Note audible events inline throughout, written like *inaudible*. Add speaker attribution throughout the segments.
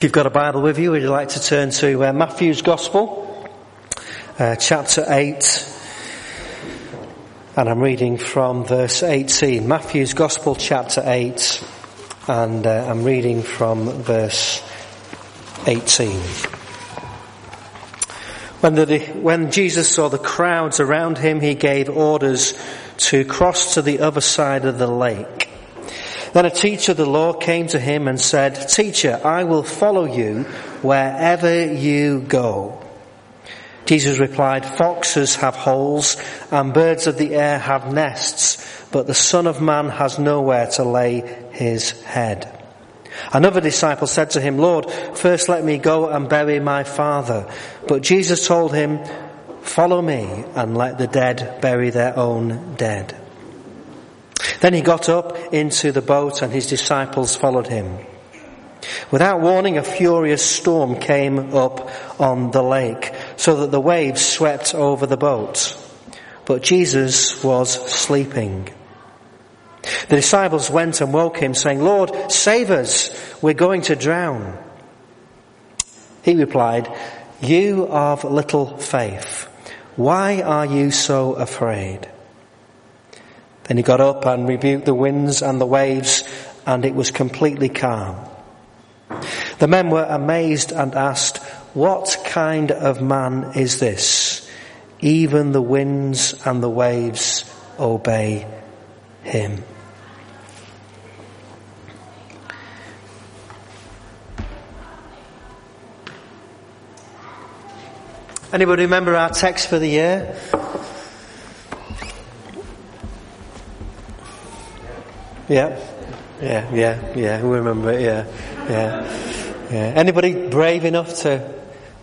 Speaker 1: If you've got a Bible with you, would you like to turn to uh, Matthew's Gospel, uh, chapter 8, and I'm reading from verse 18. Matthew's Gospel, chapter 8, and uh, I'm reading from verse 18. When, the, when Jesus saw the crowds around him, he gave orders to cross to the other side of the lake. Then a teacher of the law came to him and said, Teacher, I will follow you wherever you go. Jesus replied, Foxes have holes and birds of the air have nests, but the Son of Man has nowhere to lay his head. Another disciple said to him, Lord, first let me go and bury my father. But Jesus told him, Follow me and let the dead bury their own dead. Then he got up into the boat and his disciples followed him. Without warning, a furious storm came up on the lake so that the waves swept over the boat. But Jesus was sleeping. The disciples went and woke him saying, Lord, save us. We're going to drown. He replied, you of little faith. Why are you so afraid? Then he got up and rebuked the winds and the waves, and it was completely calm. The men were amazed and asked, What kind of man is this? Even the winds and the waves obey him. Anybody remember our text for the year? Yeah, yeah, yeah, yeah. We remember it. Yeah, yeah, yeah. Anybody brave enough to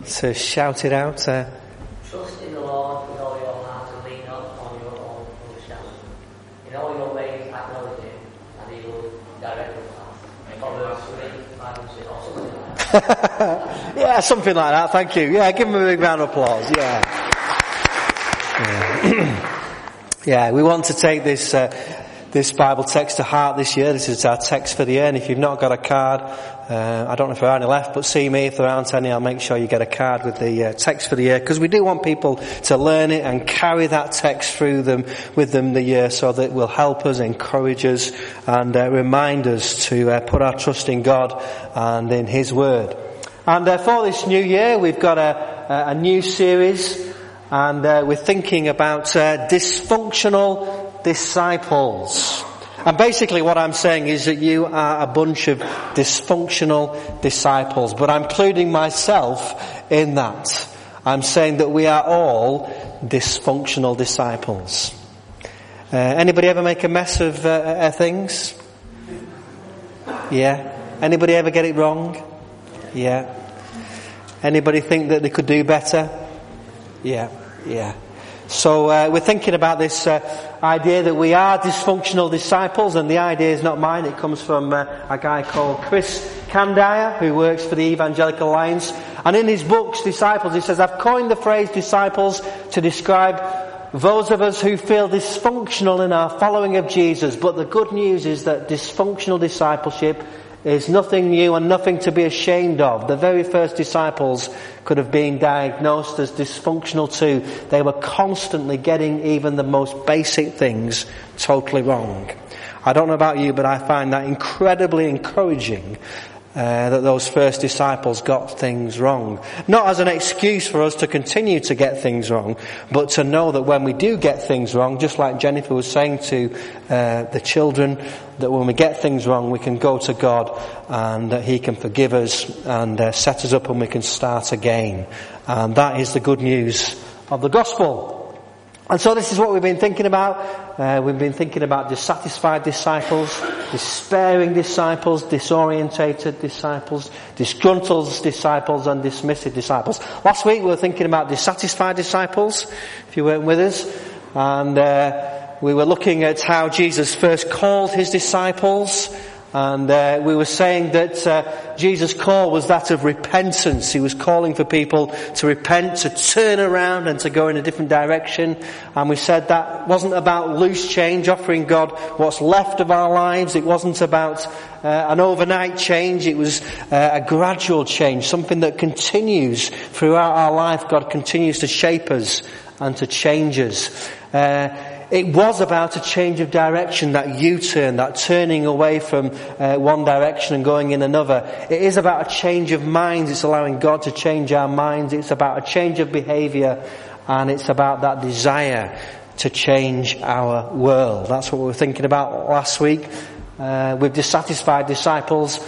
Speaker 1: to shout it out?
Speaker 2: Uh, Trust in the Lord with all your heart and lean not on your own understanding. In all your ways acknowledge Him, and He will direct your path. Proverbs three, five, and six, or something like that. *laughs*
Speaker 1: yeah, something like that. Thank you. Yeah, give him a big round of applause. Yeah. Yeah, *clears throat* yeah we want to take this. Uh, this Bible text to heart this year. This is our text for the year. And if you've not got a card, uh, I don't know if there are any left, but see me if there aren't any. I'll make sure you get a card with the uh, text for the year because we do want people to learn it and carry that text through them with them the year, so that it will help us, encourage us, and uh, remind us to uh, put our trust in God and in His Word. And uh, for this new year, we've got a, a new series, and uh, we're thinking about dysfunctional disciples. And basically what I'm saying is that you are a bunch of dysfunctional disciples, but I'm including myself in that. I'm saying that we are all dysfunctional disciples. Uh, anybody ever make a mess of uh, uh, things? Yeah. Anybody ever get it wrong? Yeah. Anybody think that they could do better? Yeah. Yeah. So uh, we're thinking about this uh, idea that we are dysfunctional dysciples, and the idea is not mine. It comes from uh, a guy called Krish Kandiah, who works for the Evangelical Alliance. And in his books, Dysciples, he says, I've coined the phrase disciples to describe those of us who feel dysfunctional in our following of Jesus. But the good news is that dysfunctional discipleship is nothing new and nothing to be ashamed of. The very first disciples could have been diagnosed as dysfunctional too. They were constantly getting even the most basic things totally wrong. I don't know about you, but I find that incredibly encouraging uh, that those first disciples got things wrong. Not as an excuse for us to continue to get things wrong, but to know that when we do get things wrong, just like Jennifer was saying to uh, the children, that when we get things wrong, we can go to God and that He can forgive us and uh, set us up and we can start again. And that is the good news of the gospel. And so this is what we've been thinking about. Uh, we've been thinking about dissatisfied disciples, despairing disciples, disorientated disciples, disgruntled disciples, and dismissive disciples. Last week we were thinking about dissatisfied disciples, if you weren't with us. And uh, we were looking at how Jesus first called his disciples And uh, we were saying that uh, Jesus' call was that of repentance. He was calling for people to repent, to turn around and to go in a different direction. And we said that wasn't about loose change, offering God what's left of our lives. It wasn't about uh, an overnight change. It was uh, a gradual change, something that continues throughout our life. God continues to shape us and to change us. It was about a change of direction, that U-turn, that turning away from uh, one direction and going in another. It is about a change of minds. It's allowing God to change our minds. It's about a change of behavior and it's about that desire to change our world. That's what we were thinking about last week uh, with dissatisfied disciples.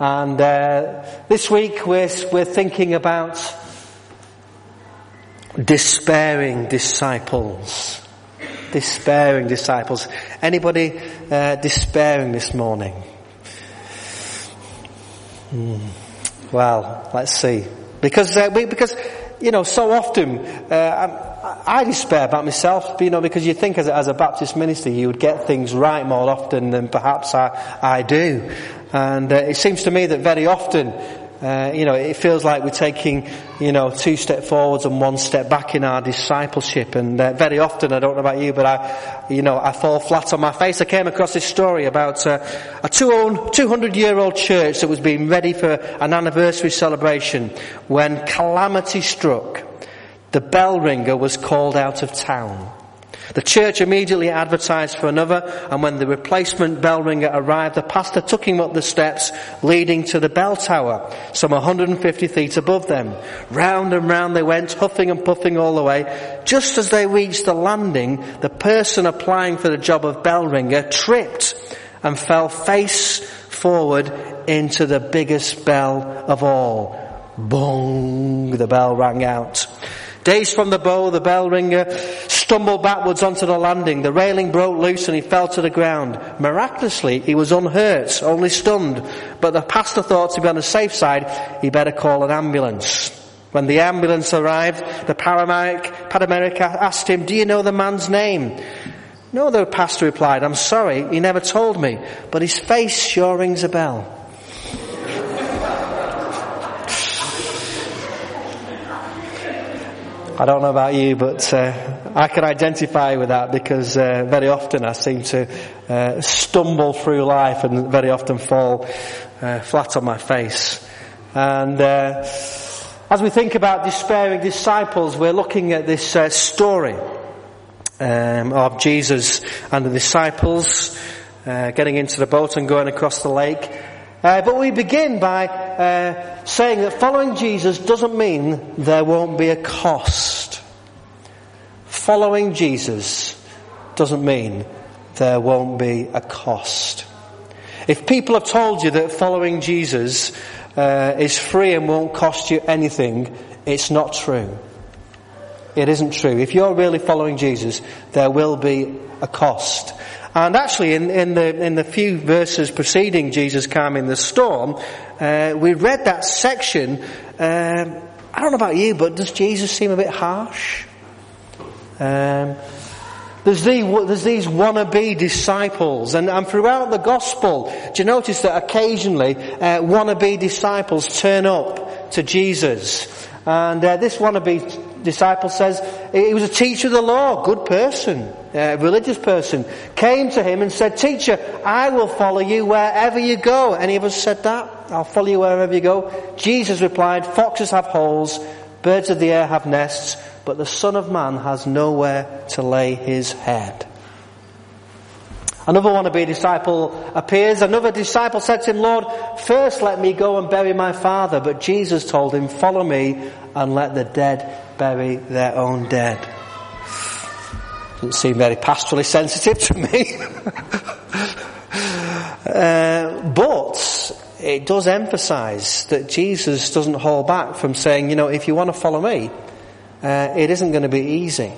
Speaker 1: And uh, this week we're, we're thinking about despairing disciples despairing disciples. Anybody uh, despairing this morning? Hmm. Well, let's see. Because uh, because you know so often uh, I, despair about myself. You know because you think as a, as a Baptist minister you would get things right more often than perhaps I I do, and uh, it seems to me that very often uh, you know, it feels like we're taking, you know, two steps forwards and one step back in our discipleship. And uh, very often, I don't know about you, but I, you know, I fall flat on my face. I came across this story about uh, a 200 year old church that was being ready for an anniversary celebration when calamity struck. The bell ringer was called out of town. The church immediately advertised for another, and when the replacement bell ringer arrived, the pastor took him up the steps leading to the bell tower, some 150 feet above them. Round and round they went, huffing and puffing all the way. Just as they reached the landing, the person applying for the job of bell ringer tripped and fell face forward into the biggest bell of all. Bong, the bell rang out. Dazed from the bow, the bell ringer stumbled backwards onto the landing. The railing broke loose and he fell to the ground. Miraculously, he was unhurt, only stunned. But the pastor thought to be on the safe side, he better call an ambulance. When the ambulance arrived, the paramedic, paramedic asked him, do you know the man's name? No, the pastor replied, I'm sorry, he never told me, but his face sure rings a bell. I don't know about you, but uh, I can identify with that because uh, very often I seem to uh, stumble through life and very often fall uh, flat on my face. And uh, as we think about despairing disciples, we're looking at this uh, story um, of Jesus and the disciples getting into the boat and going across the lake. But we begin by uh, saying that following Jesus doesn't mean there won't be a cost. Following Jesus doesn't mean there won't be a cost. If people have told you that following Jesus uh, is free and won't cost you anything, it's not true. It isn't true. If you're really following Jesus, there will be a cost. And actually, in, in, the, in the few verses preceding Jesus calming the storm, uh, we read that section. Um, I don't know about you, but does Jesus seem a bit harsh? Um, there's, the, there's these wannabe disciples, and, and, throughout the gospel, do you notice that occasionally uh, wannabe disciples turn up to Jesus? And uh, this wannabe disciple says he was a teacher of the law, good person uh, religious person, came to him and said, Teacher, I will follow you wherever you go. Any of us said that? I'll follow you wherever you go. Jesus replied, Foxes have holes, birds of the air have nests, but the Son of Man has nowhere to lay his head. Another wannabe disciple appears. Another disciple said to him, Lord, first let me go and bury my father. But Jesus told him, follow me and let the dead bury their own dead. Doesn't seem very pastorally sensitive to me. *laughs* uh, but it does emphasize that Jesus doesn't hold back from saying, you know, if you want to follow me, uh, it isn't going to be easy.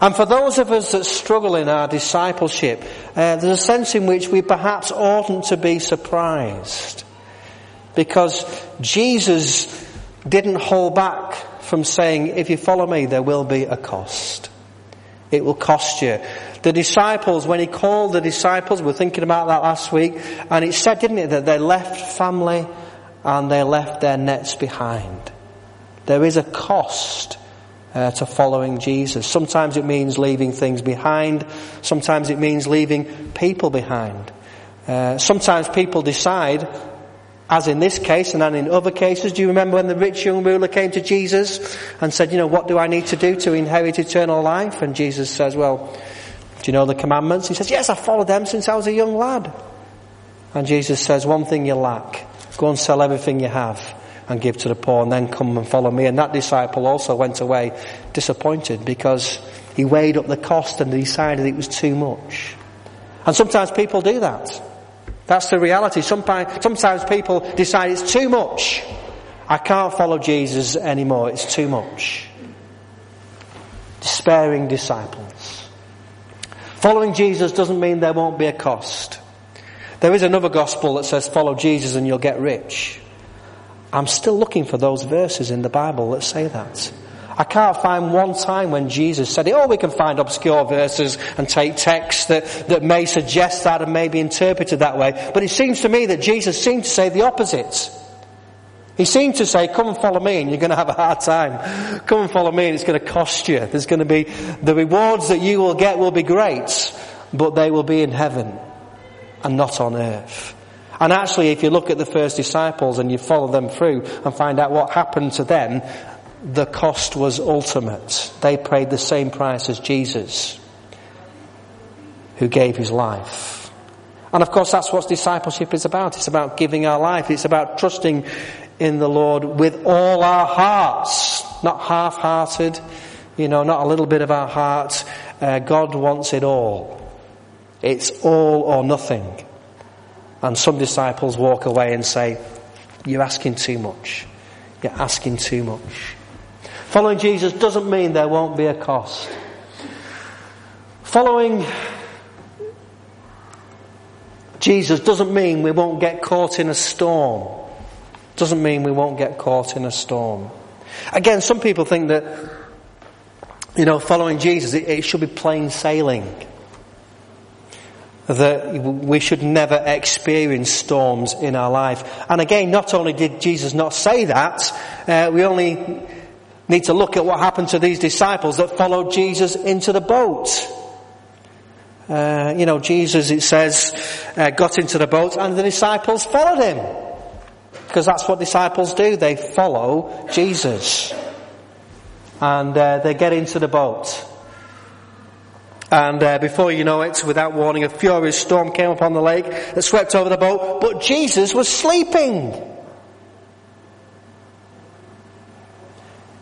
Speaker 1: And for those of us that struggle in our discipleship, uh, there's a sense in which we perhaps oughtn't to be surprised. Because Jesus didn't hold back from saying, if you follow me, there will be a cost. It will cost you. The disciples, when he called the disciples, we were thinking about that last week, and it said, didn't it, that they left family and they left their nets behind. There is a cost uh, to following Jesus. Sometimes it means leaving things behind. Sometimes it means leaving people behind. Uh, sometimes people decide, as in this case and then in other cases, do you remember when the rich young ruler came to Jesus and said, you know, what do I need to do to inherit eternal life? And Jesus says, well, do you know the commandments? He says, yes, I followed them since I was a young lad. And Jesus says, one thing you lack. Go and sell everything you have and give to the poor and then come and follow me. And that disciple also went away disappointed because he weighed up the cost and decided it was too much. And sometimes people do that. That's the reality. Sometimes, sometimes people decide it's too much. I can't follow Jesus anymore. It's too much. Despairing disciples. Following Jesus doesn't mean there won't be a cost. There is another gospel that says follow Jesus and you'll get rich. I'm still looking for those verses in the Bible that say that. I can't find one time when Jesus said it. Oh, we can find obscure verses and take texts that, that may suggest that and may be interpreted that way. But it seems to me that Jesus seemed to say the opposite. He seemed to say, come and follow me and you're going to have a hard time. *laughs* Come and follow me and it's going to cost you. There's going to be, the rewards that you will get will be great, but they will be in heaven and not on earth. And actually, if you look at the first disciples and you follow them through and find out what happened to them, the cost was ultimate. They paid the same price as Jesus, who gave his life. And of course, that's what discipleship is about. It's about giving our life. It's about trusting in the Lord with all our hearts, not half-hearted, you know, not a little bit of our heart. Uh, God wants it all. It's all or nothing. And some disciples walk away and say, You're asking too much. You're asking too much. Following Jesus doesn't mean there won't be a cost. Following Jesus doesn't mean we won't get caught in a storm. Doesn't mean we won't get caught in a storm. Again, some people think that, you know, following Jesus, it, it should be plain sailing that we should never experience storms in our life. And again, not only did Jesus not say that, uh, we only need to look at what happened to these disciples that followed Jesus into the boat. Uh, you know, Jesus, it says, uh, got into the boat and the disciples followed him. Because that's what disciples do. They follow Jesus. And uh, they get into the boat. And uh, before you know it, without warning, a furious storm came upon the lake that swept over the boat, but Jesus was sleeping.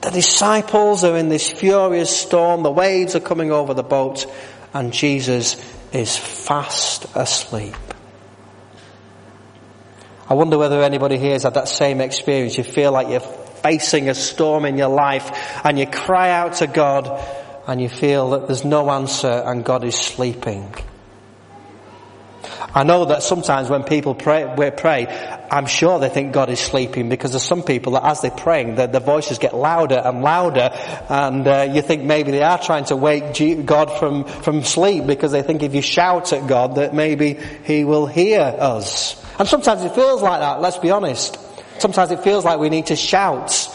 Speaker 1: The disciples are in this furious storm, the waves are coming over the boat, and Jesus is fast asleep. I wonder whether anybody here has had that same experience. You feel like you're facing a storm in your life and you cry out to God and you feel that there's no answer and God is sleeping. I know that sometimes when people pray, we pray, I'm sure they think God is sleeping because there's some people that as they're praying, their, their voices get louder and louder and uh, you think maybe they are trying to wake God from, from sleep because they think if you shout at God that maybe He will hear us. And sometimes it feels like that, let's be honest. Sometimes it feels like we need to shout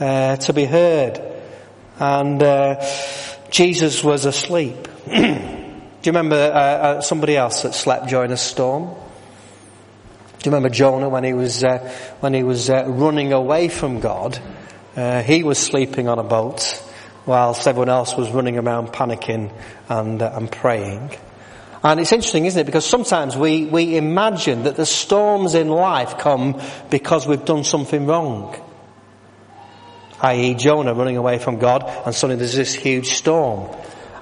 Speaker 1: uh, to be heard. And uh, Jesus was asleep. *clears throat* Do you remember uh, uh, somebody else that slept during a storm? Do you remember Jonah when he was uh, when he was uh, running away from God? Uh, he was sleeping on a boat, whilst everyone else was running around panicking and and praying. And it's interesting, isn't it? Because sometimes we, we imagine that the storms in life come because we've done something wrong i.e. Jonah running away from God, and suddenly there's this huge storm.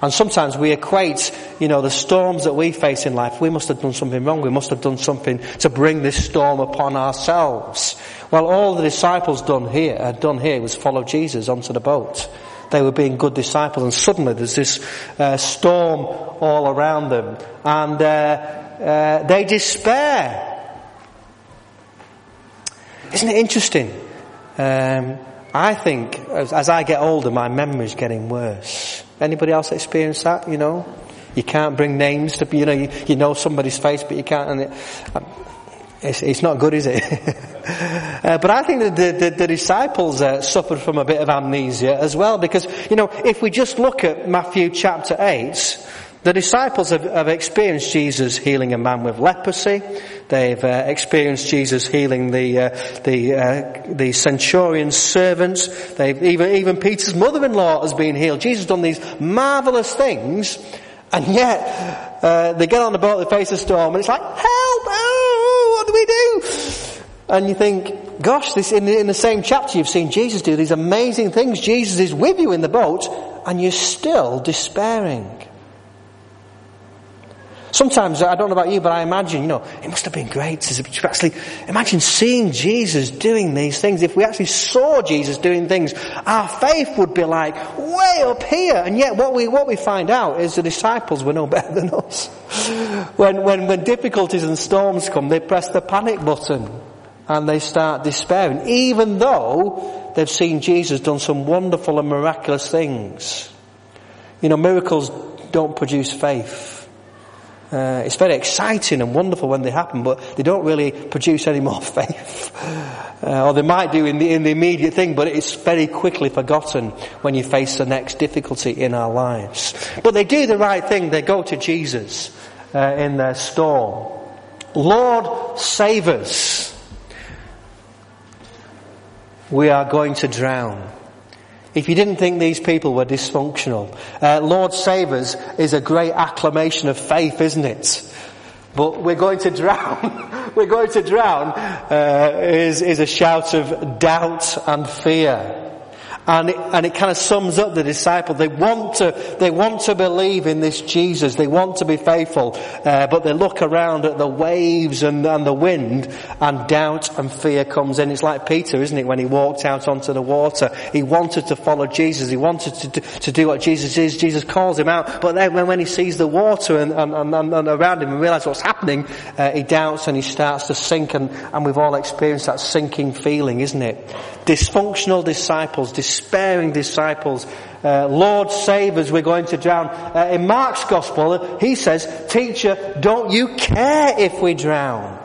Speaker 1: And sometimes we equate, you know, the storms that we face in life, we must have done something wrong, we must have done something to bring this storm upon ourselves. Well, all the disciples done here, had done here was follow Jesus onto the boat. They were being good disciples, and suddenly there's this uh, storm all around them, and uh, uh, they despair. Isn't it interesting? Um, I think as, as I get older, my memory's getting worse. Anybody else experience that? You know, You can't bring names to, be you know, you, you know somebody's face, but you can't, and it, it's, it's not good, is it? *laughs* uh, but I think that the, the, the disciples uh, suffered from a bit of amnesia as well, because, you know, if we just look at Matthew chapter 8, the disciples have, have, experienced Jesus healing a man with leprosy. They've uh, experienced Jesus healing the uh, the uh, the centurion's servants. They've even even Peter's mother-in-law has been healed. Jesus has done these marvelous things, and yet uh, they get on the boat, they face a storm, and it's like, help! Oh, what do we do? And you think, gosh, this in the, in the same chapter you've seen Jesus do these amazing things. Jesus is with you in the boat, and you're still despairing. Sometimes, I don't know about you, but I imagine, you know, it must have been great to actually imagine seeing Jesus doing these things. If we actually saw Jesus doing things, our faith would be like way up here. And yet what we, what we find out is the disciples were no *laughs* better than us. when, when, when difficulties and storms come, they press the panic button and they start despairing, even though they've seen Jesus done some wonderful and miraculous things. You know, miracles don't produce faith. Uh, it's very exciting and wonderful when they happen, but they don't really produce any more *laughs* faith. Uh, or they might do in the, in the immediate thing, but it's very quickly forgotten when you face the next difficulty in our lives. But they do the right thing. They go to Jesus uh, in their storm. Lord, save us. We are going to drown. If you didn't think these people were dysfunctional, uh, Lord save us is a great acclamation of faith, isn't it? But we're going to drown. *laughs* we're going to drown uh, is, is a shout of doubt and fear. And it, and it kind of sums up the disciple. They want to, they want to believe in this Jesus. They want to be faithful. Uh, but they look around at the waves and, and the wind and doubt and fear comes in. It's like Peter, isn't it? When he walked out onto the water, he wanted to follow Jesus. He wanted to do, to do what Jesus is. Jesus calls him out. But then when, when he sees the water and, and, and, and around him and realizes what's happening, uh, he doubts and he starts to sink and, and we've all experienced that sinking feeling, isn't it? Dysfunctional disciples, despairing disciples. Uh, Lord save us, we're going to drown. Uh, in Mark's gospel, he says, teacher, don't you care if we drown?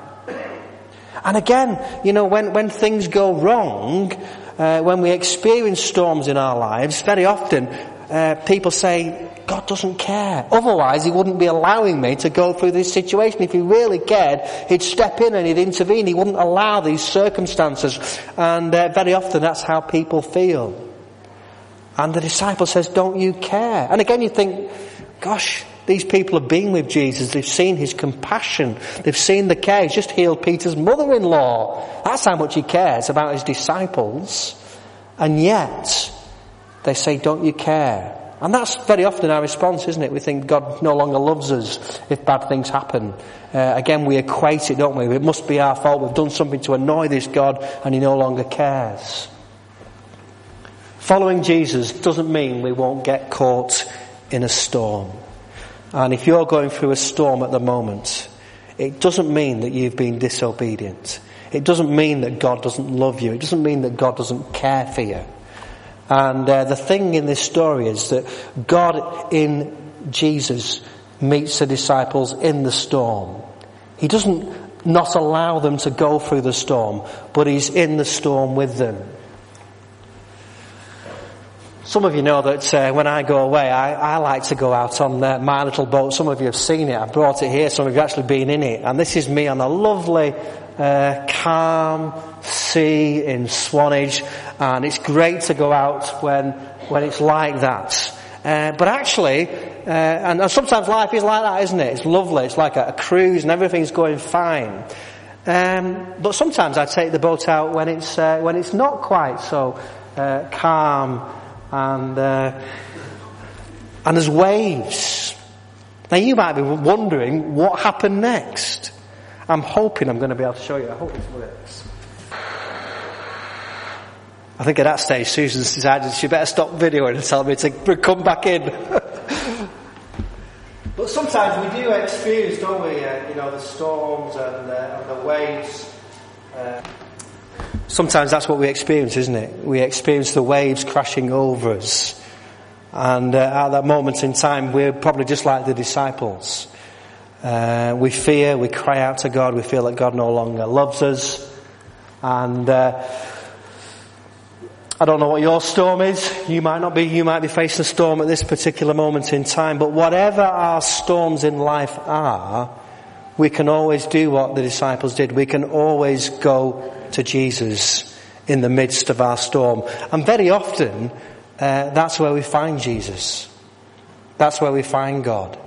Speaker 1: And again, you know, when, when things go wrong, uh, when we experience storms in our lives, very often uh, people say, God doesn't care. Otherwise, He wouldn't be allowing me to go through this situation. If He really cared, He'd step in and He'd intervene. He wouldn't allow these circumstances. And uh, very often that's how people feel. And the disciple says, don't you care? And again you think, gosh, these people have been with Jesus. They've seen His compassion. They've seen the care. He's just healed Peter's mother-in-law. That's how much He cares about His disciples. And yet, they say, don't you care? And that's very often our response, isn't it? We think God no longer loves us if bad things happen. Uh, again, we equate it, don't we? It must be our fault. We've done something to annoy this God and He no longer cares. Following Jesus doesn't mean we won't get caught in a storm. And if you're going through a storm at the moment, it doesn't mean that you've been disobedient. It doesn't mean that God doesn't love you. It doesn't mean that God doesn't care for you. And uh, the thing in this story is that God in Jesus meets the disciples in the storm. He doesn't not allow them to go through the storm, but He's in the storm with them. Some of you know that uh, when I go away, I, I, like to go out on uh, my little boat. Some of you have seen it. I brought it here. Some of you have actually been in it. And this is me on a lovely, uh, calm sea in Swanage. And it's great to go out when, when it's like that. Uh, but actually, uh, and, and, sometimes life is like that, isn't it? It's lovely. It's like a, a cruise and everything's going fine. Um, but sometimes I take the boat out when it's uh, when it's not quite so calm and uh, and there's waves. Now you might be wondering what happened next. I'm hoping I'm going to be able to show you. I hope this works. I think at that stage Susan decided she better stop videoing and tell me to come back in. *laughs* but sometimes we do experience, don't we, uh, you know, the storms and, uh, and the waves. Uh, Sometimes that's what we experience, isn't it? We experience the waves crashing over us. And uh, at that moment in time, we're probably just like the disciples. Uh, we fear, we cry out to God, we feel that God no longer loves us. And uh, I don't know what your storm is. You might not be, you might be facing a storm at this particular moment in time. But whatever our storms in life are, we can always do what the disciples did. We can always go to Jesus in the midst of our storm. And very often, uh, that's where we find Jesus. That's where we find God.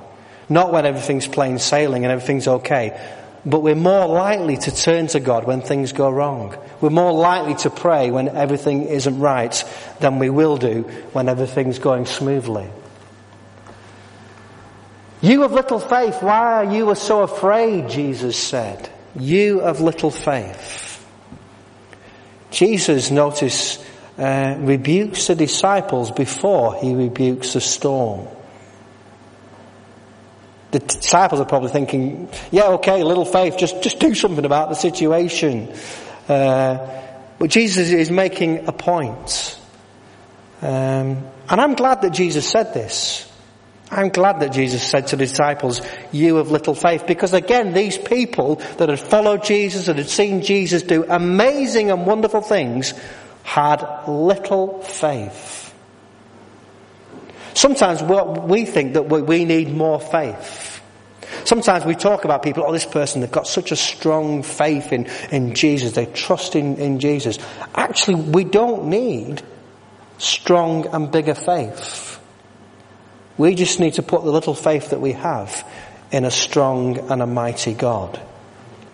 Speaker 1: Not when everything's plain sailing and everything's okay, but we're more likely to turn to God when things go wrong. We're more likely to pray when everything isn't right than we will do when everything's going smoothly. You of little faith, why are you so afraid? Jesus said. You of little faith. Jesus, notice, uh, rebukes the disciples before he rebukes the storm. The disciples are probably thinking, yeah, okay, little faith, just, just do something about the situation. Uh, but Jesus is making a point. Um, and I'm glad that Jesus said this. I'm glad that Jesus said to the disciples, you of little faith, because again, these people that had followed Jesus, and had seen Jesus do amazing and wonderful things, had little faith. Sometimes we think that we need more faith. Sometimes we talk about people, oh, this person, they've got such a strong faith in, in Jesus, they trust in, in Jesus. Actually, we don't need strong and bigger faith. We just need to put the little faith that we have in a strong and a mighty God.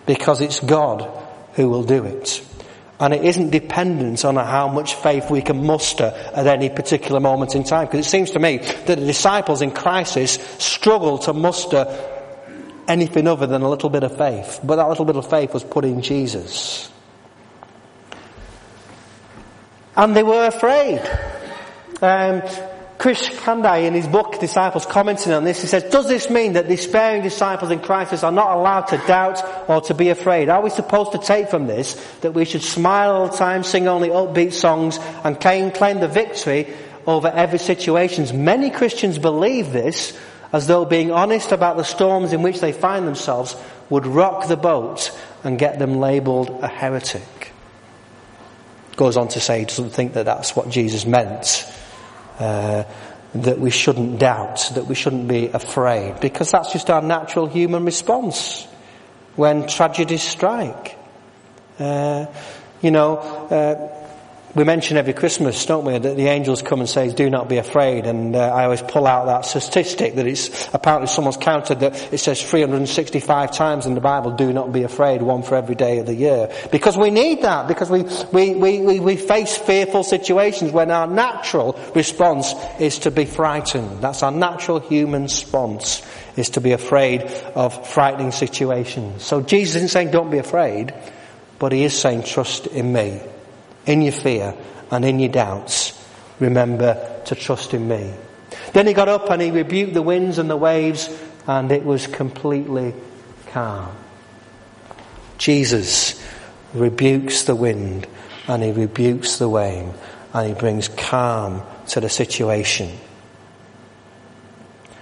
Speaker 1: Because it's God who will do it. And it isn't dependent on how much faith we can muster at any particular moment in time. Because it seems to me that the disciples in crisis struggle to muster anything other than a little bit of faith. But that little bit of faith was put in Jesus. And they were afraid. Um, Krish Kandiah in his book Dysciples commenting on this, he says, does this mean that despairing disciples in crisis are not allowed to doubt or to be afraid? Are we supposed to take from this that we should smile all the time, sing only upbeat songs and claim, the victory over every situation? Many Christians believe this as though being honest about the storms in which they find themselves would rock the boat and get them labelled a heretic. Goes on to say he doesn't think that that's what Jesus meant uh, that we shouldn't doubt, that we shouldn't be afraid, because that's just our natural human response when tragedies strike. Uh, you know, uh, we mention every Christmas, don't we, that the angels come and say, do not be afraid. And uh, I always pull out that statistic that it's, apparently someone's counted that it says 365 times in the Bible, do not be afraid, one for every day of the year. Because we need that, because we, we, we, we, face fearful situations when our natural response is to be frightened. That's our natural human response, is to be afraid of frightening situations. So Jesus isn't saying don't be afraid, but he is saying trust in me in your fear and in your doubts, remember to trust in me. Then he got up and he rebuked the winds and the waves and it was completely calm. Jesus rebukes the wind and he rebukes the wave and he brings calm to the situation.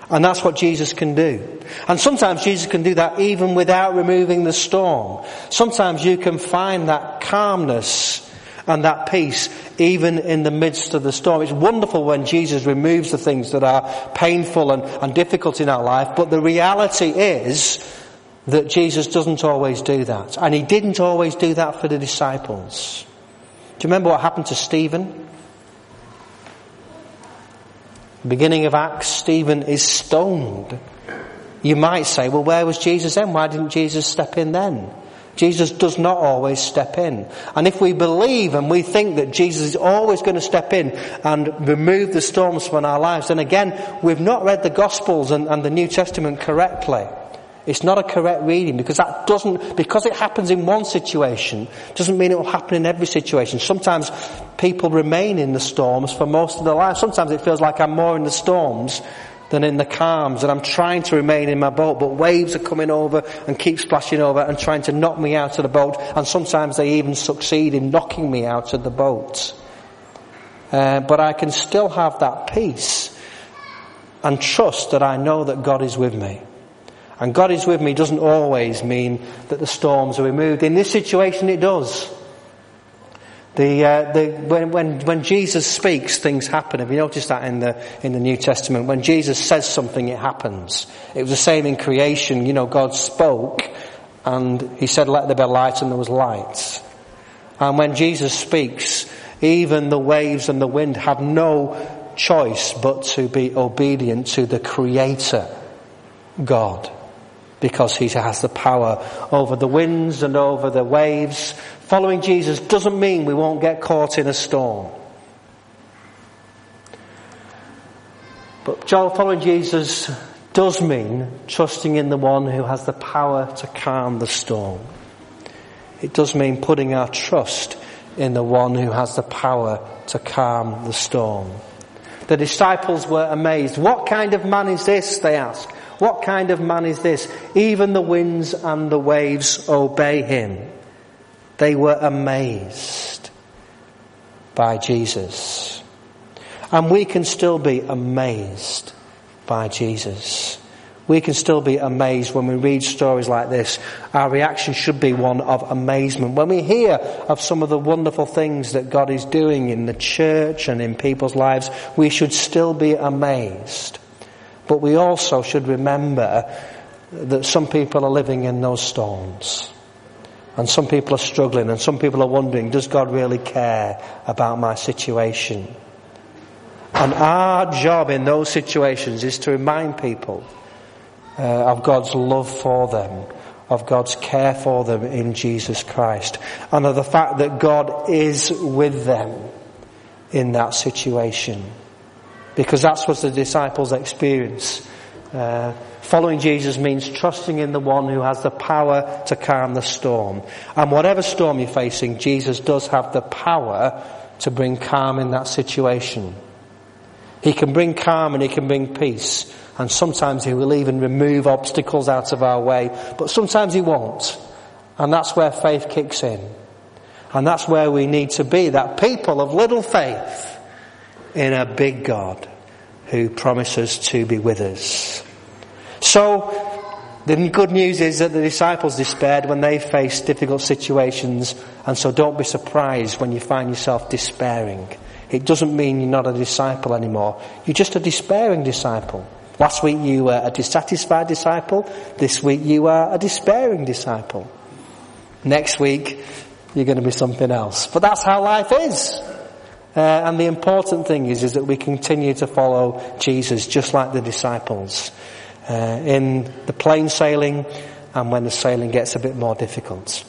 Speaker 1: And that's what Jesus can do. And sometimes Jesus can do that even without removing the storm. Sometimes you can find that calmness and that peace even in the midst of the storm. It's wonderful when Jesus removes the things that are painful and, and difficult in our life, but the reality is that Jesus doesn't always do that. And he didn't always do that for the disciples. Do you remember what happened to Stephen? Beginning of Acts, Stephen is stoned. You might say, well, where was Jesus then? Why didn't Jesus step in then? Jesus does not always step in. And if we believe and we think that Jesus is always going to step in and remove the storms from our lives, then again, we've not read the Gospels and, and the New Testament correctly. It's not a correct reading because that doesn't, because it happens in one situation, doesn't mean it will happen in every situation. Sometimes people remain in the storms for most of their life. Sometimes it feels like I'm more in the storms than in the calms and I'm trying to remain in my boat but waves are coming over and keep splashing over and trying to knock me out of the boat and sometimes they even succeed in knocking me out of the boat. Uh, but I can still have that peace and trust that I know that God is with me. And God is with me doesn't always mean that the storms are removed. In this situation, it does. The, uh, the, when, when, when Jesus speaks, things happen. Have you noticed that in the, in the New Testament? When Jesus says something, it happens. It was the same in creation. You know, God spoke and he said, let there be light and there was light. And when Jesus speaks, even the waves and the wind have no choice but to be obedient to the Creator, God because he has the power over the winds and over the waves. Following Jesus doesn't mean we won't get caught in a storm. But following Jesus does mean trusting in the one who has the power to calm the storm. It does mean putting our trust in the one who has the power to calm the storm. The disciples were amazed. What kind of man is this? They asked. What kind of man is this? Even the winds and the waves obey him. They were amazed by Jesus. And we can still be amazed by Jesus. We can still be amazed when we read stories like this. Our reaction should be one of amazement. When we hear of some of the wonderful things that God is doing in the church and in people's lives, we should still be amazed. But we also should remember that some people are living in those storms. And some people are struggling and some people are wondering, does God really care about my situation? And our job in those situations is to remind people uh, of God's love for them, of God's care for them in Jesus Christ, and of the fact that God is with them in that situation. Because that's what the disciples experience. Uh, following Jesus means trusting in the one who has the power to calm the storm. And whatever storm you're facing, Jesus does have the power to bring calm in that situation. He can bring calm and he can bring peace. And sometimes he will even remove obstacles out of our way, but sometimes he won't. And that's where faith kicks in. And that's where we need to be, that people of little faith in a big God who promises to be with us. So, the good news is that the disciples despaired when they faced difficult situations, and so don't be surprised when you find yourself despairing. It doesn't mean you're not a disciple anymore. You're just a despairing disciple. Last week you were a dissatisfied disciple. This week you are a despairing disciple. Next week you're going to be something else. But that's how life is. Uh, and the important thing is, is that we continue to follow Jesus just like the disciples uh, in the plain sailing and when the sailing gets a bit more difficult.